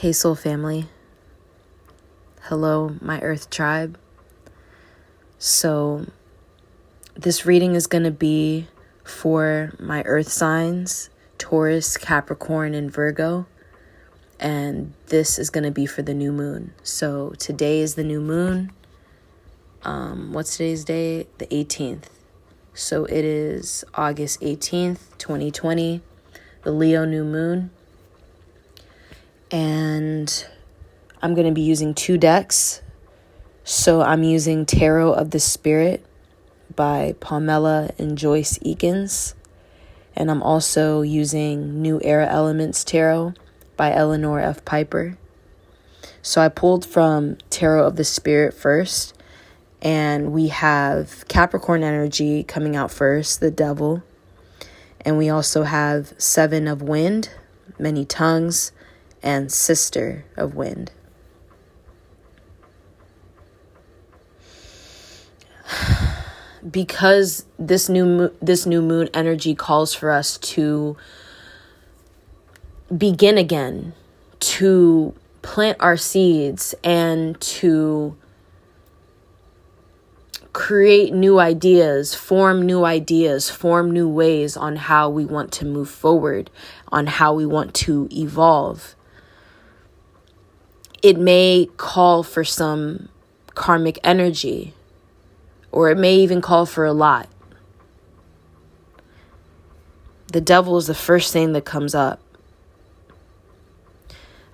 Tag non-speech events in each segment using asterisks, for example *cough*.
Hey, Soul Family. Hello, my Earth tribe. So, this reading is going to be for my Earth signs Taurus, Capricorn, and Virgo. And this is going to be for the new moon. So, today is the new moon. Um, what's today's day? The 18th. So, it is August 18th, 2020, the Leo new moon and I'm going to be using two decks. So I'm using Tarot of the Spirit by Pamela and Joyce Eakins. And I'm also using New Era Elements Tarot by Eleanor F. Piper. So I pulled from Tarot of the Spirit first. And we have Capricorn energy coming out first, the devil. And we also have Seven of Wind, many tongues, and sister of wind. *sighs* because this new this new moon energy calls for us to begin again to plant our seeds and to create new ideas, form new ideas, form new ways on how we want to move forward, on how we want to evolve it may call for some karmic energy, or it may even call for a lot. The devil is the first thing that comes up.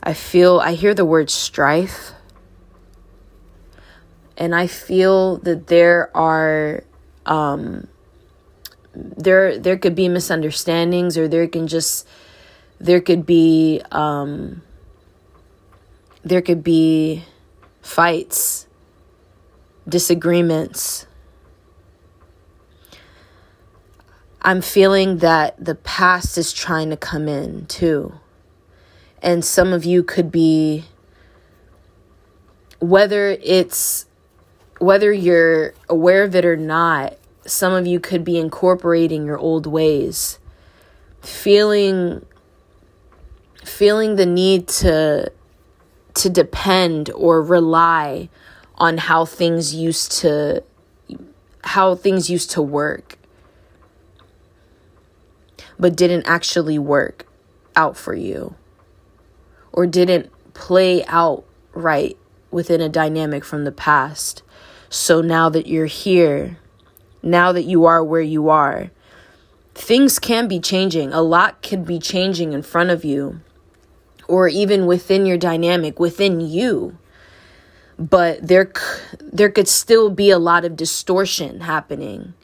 I feel, I hear the word strife, and I feel that there are, um, there, there could be misunderstandings, or there can just, there could be, um, there could be fights, disagreements. I'm feeling that the past is trying to come in too. And some of you could be, whether it's, whether you're aware of it or not, some of you could be incorporating your old ways, feeling, feeling the need to to depend or rely on how things used to how things used to work but didn't actually work out for you or didn't play out right within a dynamic from the past. So now that you're here now that you are where you are things can be changing. A lot could be changing in front of you or even within your dynamic within you. But there there could still be a lot of distortion happening.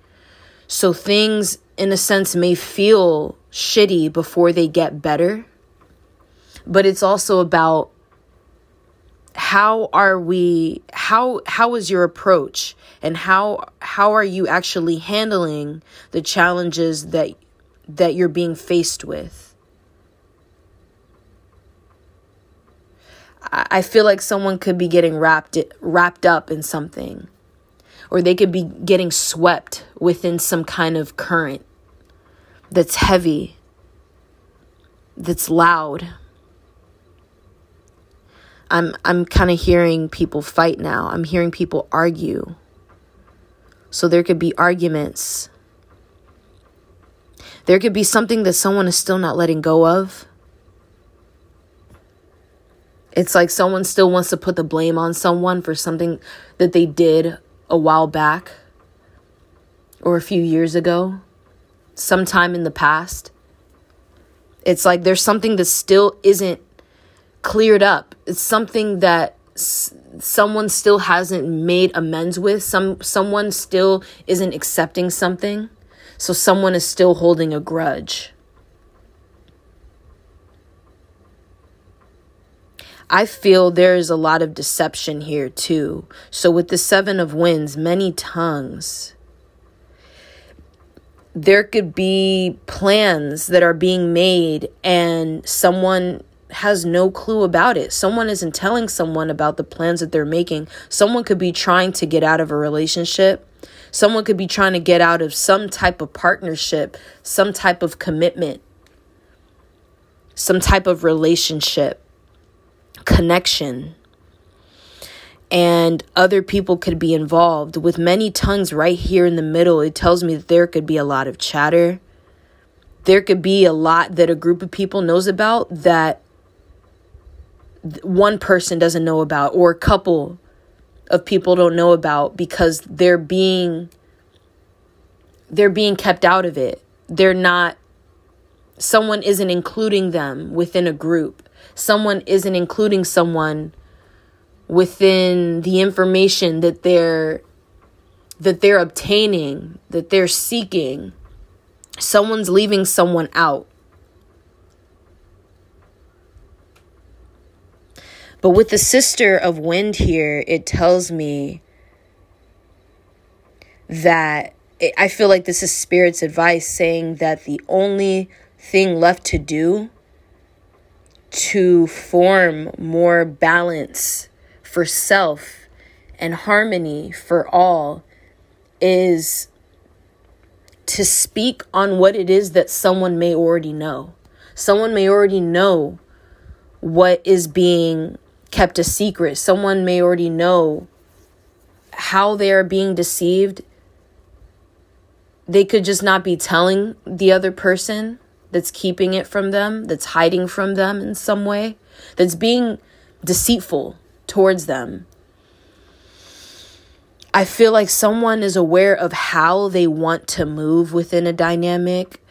So things in a sense may feel shitty before they get better. But it's also about how are we how how is your approach? And how how are you actually handling the challenges that that you're being faced with I feel like someone could be getting wrapped wrapped up in something or they could be getting swept within some kind of current that's heavy that's loud I'm I'm kind of hearing people fight now. I'm hearing people argue. So there could be arguments. There could be something that someone is still not letting go of. It's like someone still wants to put the blame on someone for something that they did a while back or a few years ago, sometime in the past. It's like there's something that still isn't cleared up. It's something that s- someone still hasn't made amends with. Some someone still isn't accepting something. So someone is still holding a grudge. I feel there is a lot of deception here too. So, with the Seven of Winds, many tongues, there could be plans that are being made and someone has no clue about it. Someone isn't telling someone about the plans that they're making. Someone could be trying to get out of a relationship. Someone could be trying to get out of some type of partnership, some type of commitment, some type of relationship connection and other people could be involved. With many tongues right here in the middle, it tells me that there could be a lot of chatter. There could be a lot that a group of people knows about that one person doesn't know about, or a couple of people don't know about because they're being they're being kept out of it. They're not someone isn't including them within a group. Someone isn't including someone within the information that they're that they're obtaining, that they're seeking. Someone's leaving someone out. But with the sister of wind here, it tells me that I feel like this is spirit's advice saying that the only thing left to do to form more balance for self and harmony for all is to speak on what it is that someone may already know. Someone may already know what is being kept a secret. Someone may already know how they are being deceived. They could just not be telling the other person that's keeping it from them, that's hiding from them in some way, that's being deceitful towards them. I feel like someone is aware of how they want to move within a dynamic.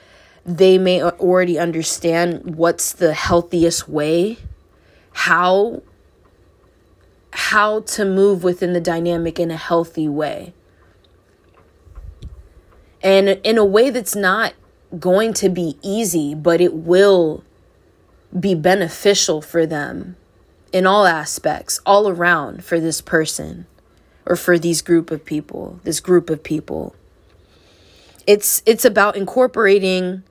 They may already understand what's the healthiest way, how how to move within the dynamic in a healthy way. And in a way that's not going to be easy, but it will be beneficial for them in all aspects, all around for this person or for these group of people, this group of people. It's it's about incorporating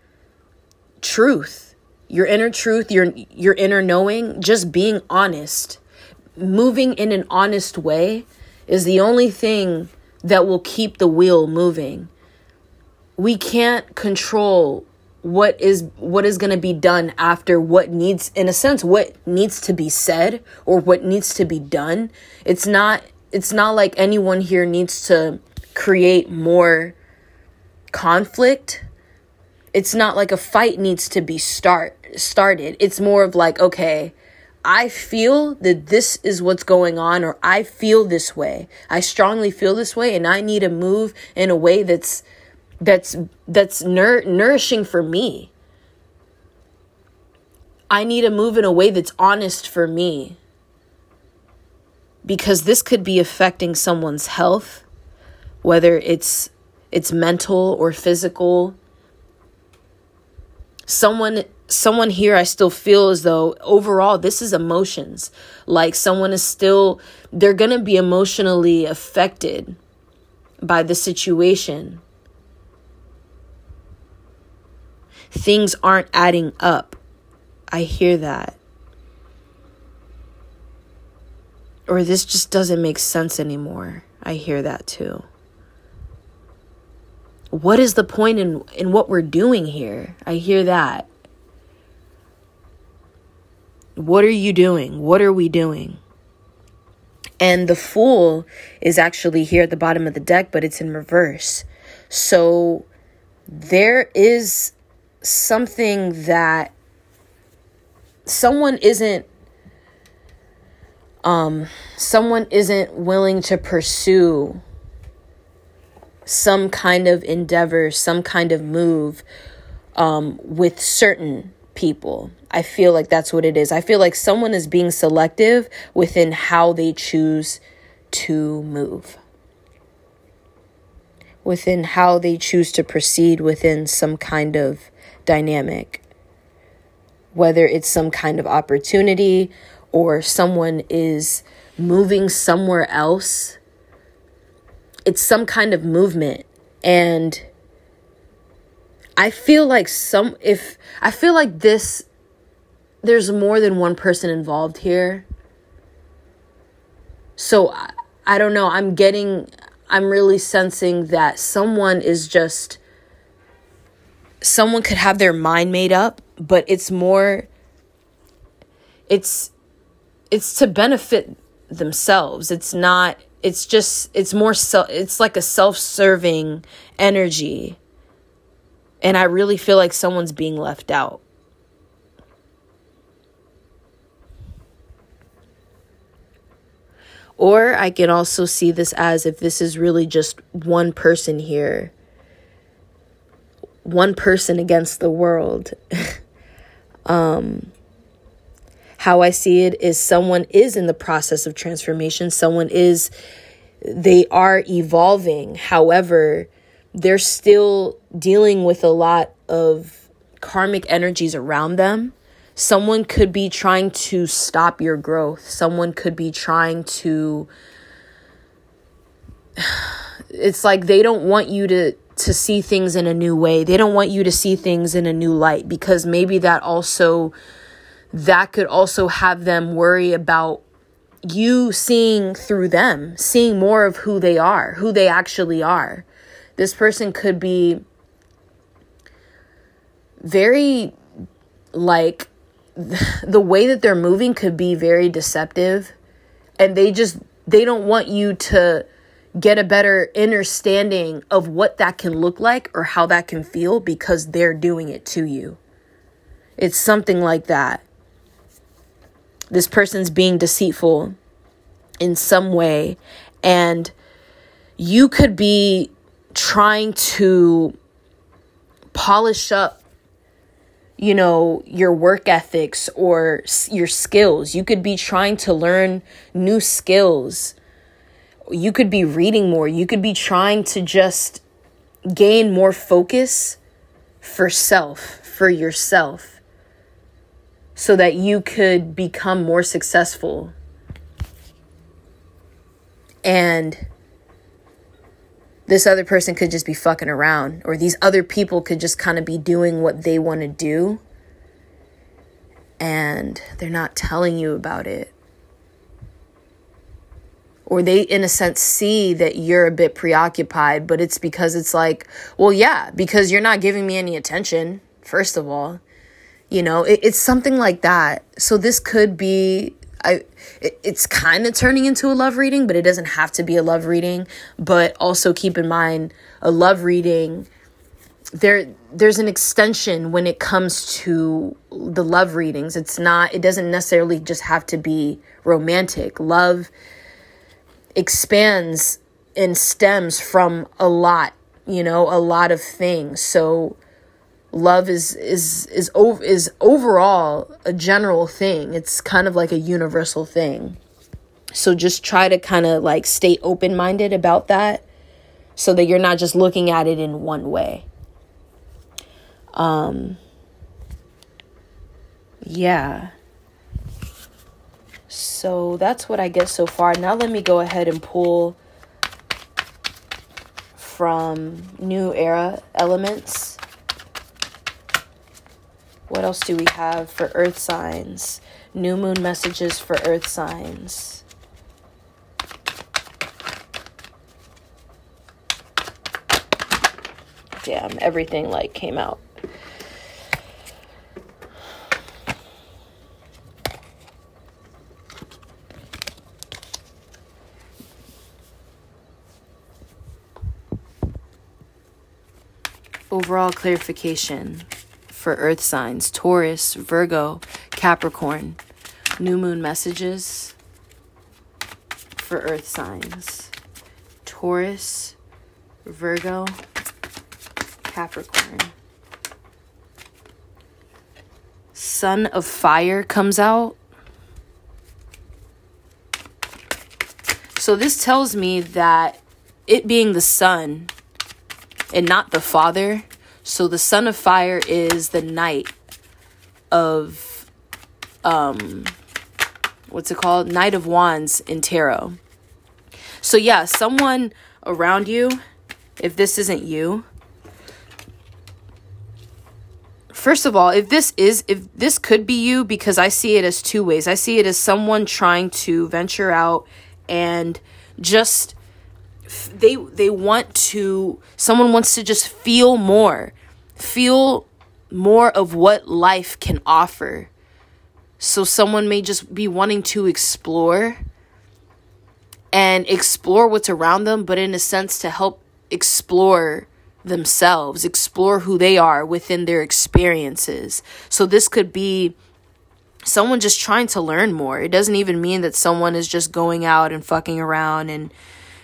truth, your inner truth, your your inner knowing, just being honest. Moving in an honest way is the only thing that will keep the wheel moving. We can't control what is what is going to be done after what needs in a sense what needs to be said or what needs to be done. It's not it's not like anyone here needs to create more conflict. It's not like a fight needs to be start started. It's more of like okay i feel that this is what's going on or i feel this way. I strongly feel this way and i need to move in a way that's that's that's nour- nourishing for me. I need to move in a way that's honest for me. Because this could be affecting someone's health, whether it's it's mental or physical. Someone someone here I still feel as though overall this is emotions. Like someone is still they're going to be emotionally affected by the situation things aren't adding up. I hear that. Or this just doesn't make sense anymore. I hear that too. What is the point in in what we're doing here? I hear that. What are you doing? What are we doing? And the fool is actually here at the bottom of the deck, but it's in reverse. So there is something that someone isn't um someone isn't willing to pursue some kind of endeavor, some kind of move um, with certain people. I feel like that's what it is. I feel like someone is being selective within how they choose to move within how they choose to proceed within some kind of dynamic. Whether it's some kind of opportunity or someone is moving somewhere else, it's some kind of movement. And I feel like some, if I feel like this, there's more than one person involved here. So I, I don't know. I'm getting, I'm really sensing that someone is just, someone could have their mind made up, but it's more, it's, it's to benefit themselves. It's not it's just it's more so it's like a self-serving energy. And I really feel like someone's being left out. Or I can also see this as if this is really just one person here, one person against the world. *laughs* um, how I see it is someone is in the process of transformation, someone is, they are evolving. However, they're still dealing with a lot of karmic energies around them Someone could be trying to stop your growth. Someone could be trying to *sighs* it's like they don't want you to to see things in a new way. They don't want you to see things in a new light because maybe that also that could also have them worry about you seeing through them, seeing more of who they are, who they actually are. This person could be very like *laughs* the way that they're moving could be very deceptive and they just they don't want you to get a better understanding of what that can look like or how that can feel because they're doing it to you. It's something like that. This person's being deceitful in some way and you could be trying to polish up you know, your work ethics or your skills. You could be trying to learn new skills. You could be reading more. You could be trying to just gain more focus for self, for yourself, so that you could become more successful. And this other person could just be fucking around, or these other people could just kind of be doing what they want to do, and they're not telling you about it. Or they, in a sense, see that you're a bit preoccupied, but it's because it's like, well, yeah, because you're not giving me any attention, first of all. You know, it, it's something like that. So this could be I it, it's kind of turning into a love reading, but it doesn't have to be a love reading. But also keep in mind a love reading there there's an extension when it comes to the love readings. It's not it doesn't necessarily just have to be romantic. Love expands and stems from a lot, you know, a lot of things. So love is is is over is overall a general thing. It's kind of like a universal thing. So just try to kind of like stay open-minded about that so that you're not just looking at it in one way. Um yeah. So that's what I get so far. Now let me go ahead and pull from New Era Elements what else do we have for earth signs? New moon messages for earth signs. Damn, everything like came out. Overall clarification for earth signs Taurus, Virgo, Capricorn. New moon messages for earth signs Taurus, Virgo, Capricorn. Son of Fire comes out. So this tells me that it being the son and not the father so the Son of Fire is the knight of um what's it called? Knight of Wands in tarot. So yeah, someone around you, if this isn't you, first of all, if this is if this could be you because I see it as two ways. I see it as someone trying to venture out and just they they want to someone wants to just feel more feel more of what life can offer So someone may just be wanting to explore and explore what's around them, but in a sense to help explore themselves, explore who they are within their experiences. So this could be someone just trying to learn more. It doesn't even mean that someone is just going out and fucking around and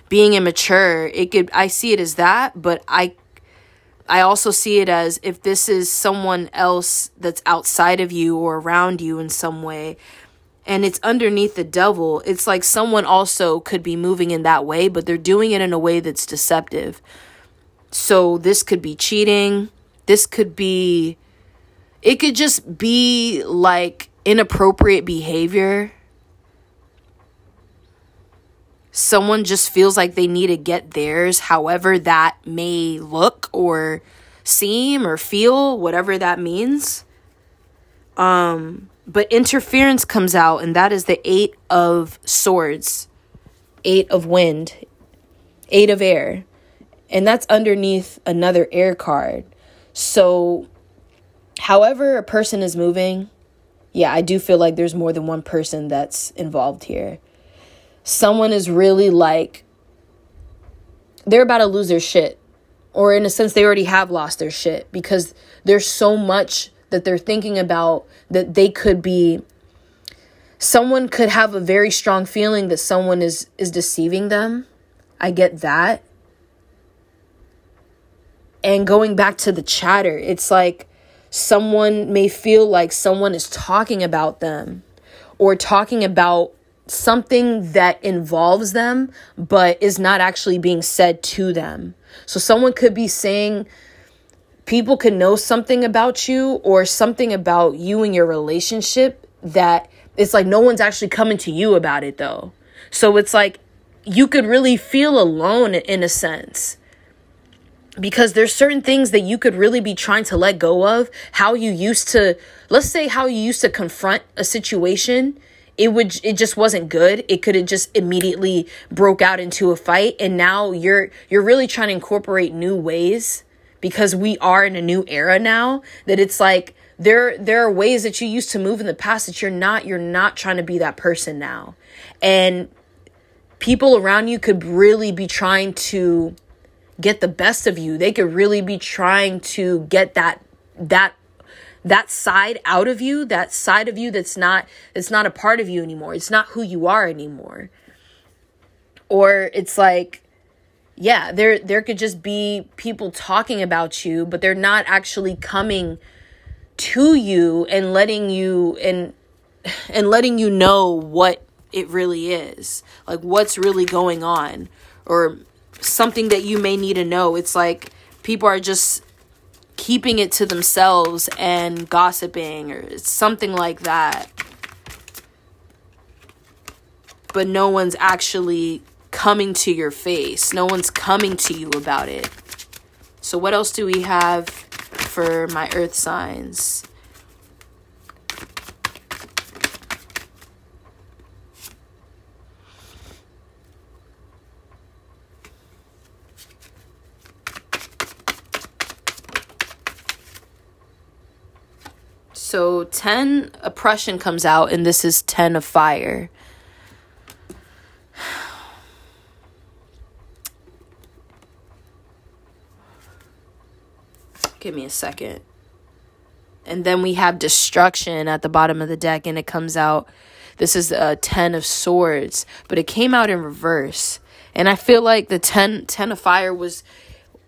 being immature. It could I see it as that, but I I also see it as if this is someone else that's outside of you or around you in some way and it's underneath the devil, it's like someone also could be moving in that way, but they're doing it in a way that's deceptive. So this could be cheating. This could be, it could just be like inappropriate behavior. Someone just feels like they need to get theirs, however that may look or seem or feel, whatever that means. Um, but interference comes out, and that is the Eight of Swords, Eight of Wind, Eight of Air. And that's underneath another air card. So, however, a person is moving, yeah, I do feel like there's more than one person that's involved here. Someone is really like, they're about to lose their shit. Or, in a sense, they already have lost their shit because there's so much that they're thinking about that they could be someone could have a very strong feeling that someone is is deceiving them i get that and going back to the chatter it's like someone may feel like someone is talking about them or talking about something that involves them but is not actually being said to them so someone could be saying people could know something about you or something about you and your relationship that it's like no one's actually coming to you about it though. So it's like you could really feel alone in a sense. Because there's certain things that you could really be trying to let go of. How you used to, let's say, how you used to confront a situation it would it just wasn't good. It could have just immediately broke out into a fight. And now you're you're really trying to incorporate new ways because we are in a new era now that it's like there there are ways that you used to move in the past that you're not you're not trying to be that person now. And people around you could really be trying to get the best of you. They could really be trying to get that that that side out of you that side of you that's not it's not a part of you anymore it's not who you are anymore or it's like yeah, there there could just be people talking about you, but they're not actually coming to you and letting you and and letting you know what it really is. Like what's really going on or something that you may need to know. It's like people are just keeping it to themselves and gossiping or something like that. But no one's actually coming to your face. No one's coming to you about it. So, what else do we have for my earth signs? So 10 oppression comes out and this is 10 of fire. *sighs* Give me a second. And then we have destruction at the bottom of the deck, and it comes out. This is a 10 of swords, but it came out in reverse. And I feel like the 10, 10 of fire was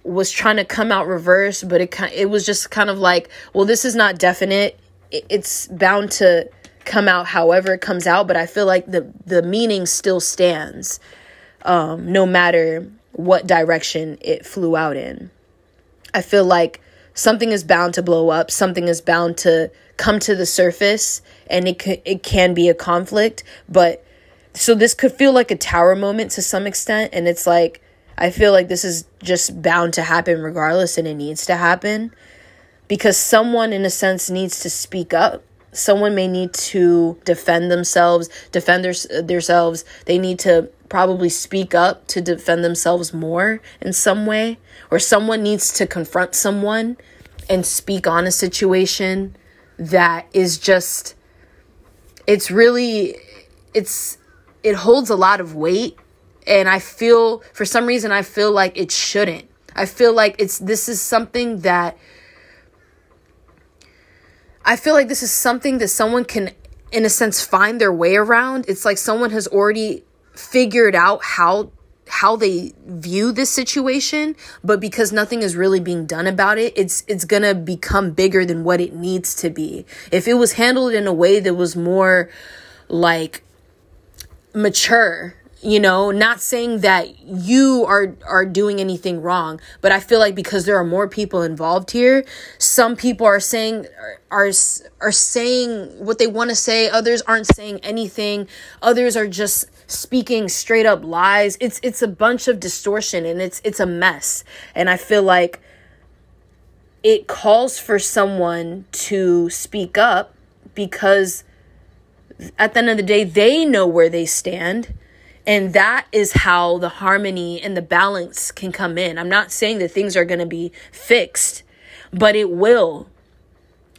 was trying to come out reverse, but it it was just kind of like, well, this is not definite. It's bound to come out however it comes out, but I feel like the the meaning still stands, um, no matter what direction it flew out in. I feel like something is bound to blow up, something is bound to come to the surface and it can, it can be a conflict, but so this could feel like a tower moment to some extent and it's like I feel like this is just bound to happen regardless and it needs to happen because someone in a sense needs to speak up. Someone may need to defend themselves defend their, themselves. They need to probably speak up to defend themselves more in some way, or someone needs to confront someone and speak on a situation that is just it's really it's it holds a lot of weight. And I feel for some reason I feel like it shouldn't. I feel like it's this is something that I feel like this is something that someone can in a sense find their way around. It's like someone has already figured out how how they view this situation but because nothing is really being done about it it's it's going to become bigger than what it needs to be if it was handled in a way that was more like mature you know not saying that you are are doing anything wrong but i feel like because there are more people involved here some people are saying are are saying what they want to say others aren't saying anything others are just speaking straight up lies. It's it's a bunch of distortion and it's it's a mess. And i feel like it calls for someone to speak up because at the end of the day they know where they stand and that is how the harmony and the balance can come in. I'm not saying that things are going to be fixed, but it will.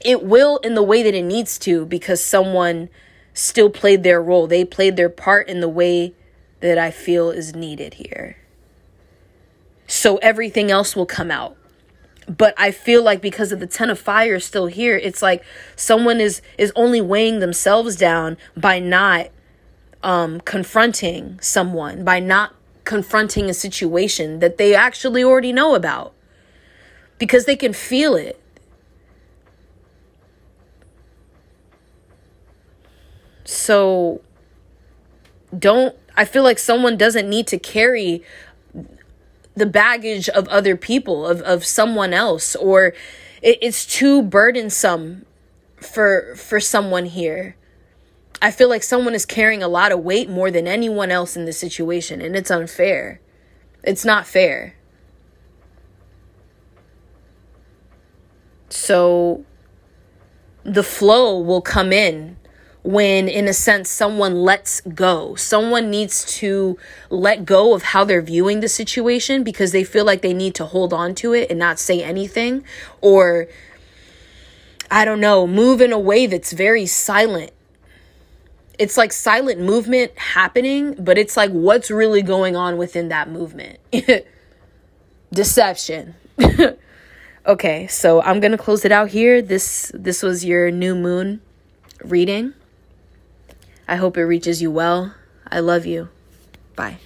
It will in the way that it needs to because someone still played their role. They played their part in the way that I feel is needed here. So everything else will come out. But I feel like because of the 10 of fire still here, it's like someone is is only weighing themselves down by not um, confronting someone, by not confronting a situation that they actually already know about because they can feel it. So don't, I feel like someone doesn't need to carry the baggage of other people, of, of someone else, or it, it's too burdensome for for someone here I feel like someone is carrying a lot of weight more than anyone else in this situation, and it's unfair. It's not fair. So the flow will come in when, in a sense, someone lets go. Someone needs to let go of how they're viewing the situation because they feel like they need to hold on to it and not say anything or, I don't know, move in a way that's very silent it's like silent movement happening, but it's like what's really going on within that movement. *laughs* Deception. *laughs* okay, so I'm going to close it out here. This this was your new moon reading. I hope it reaches you well. I love you. Bye.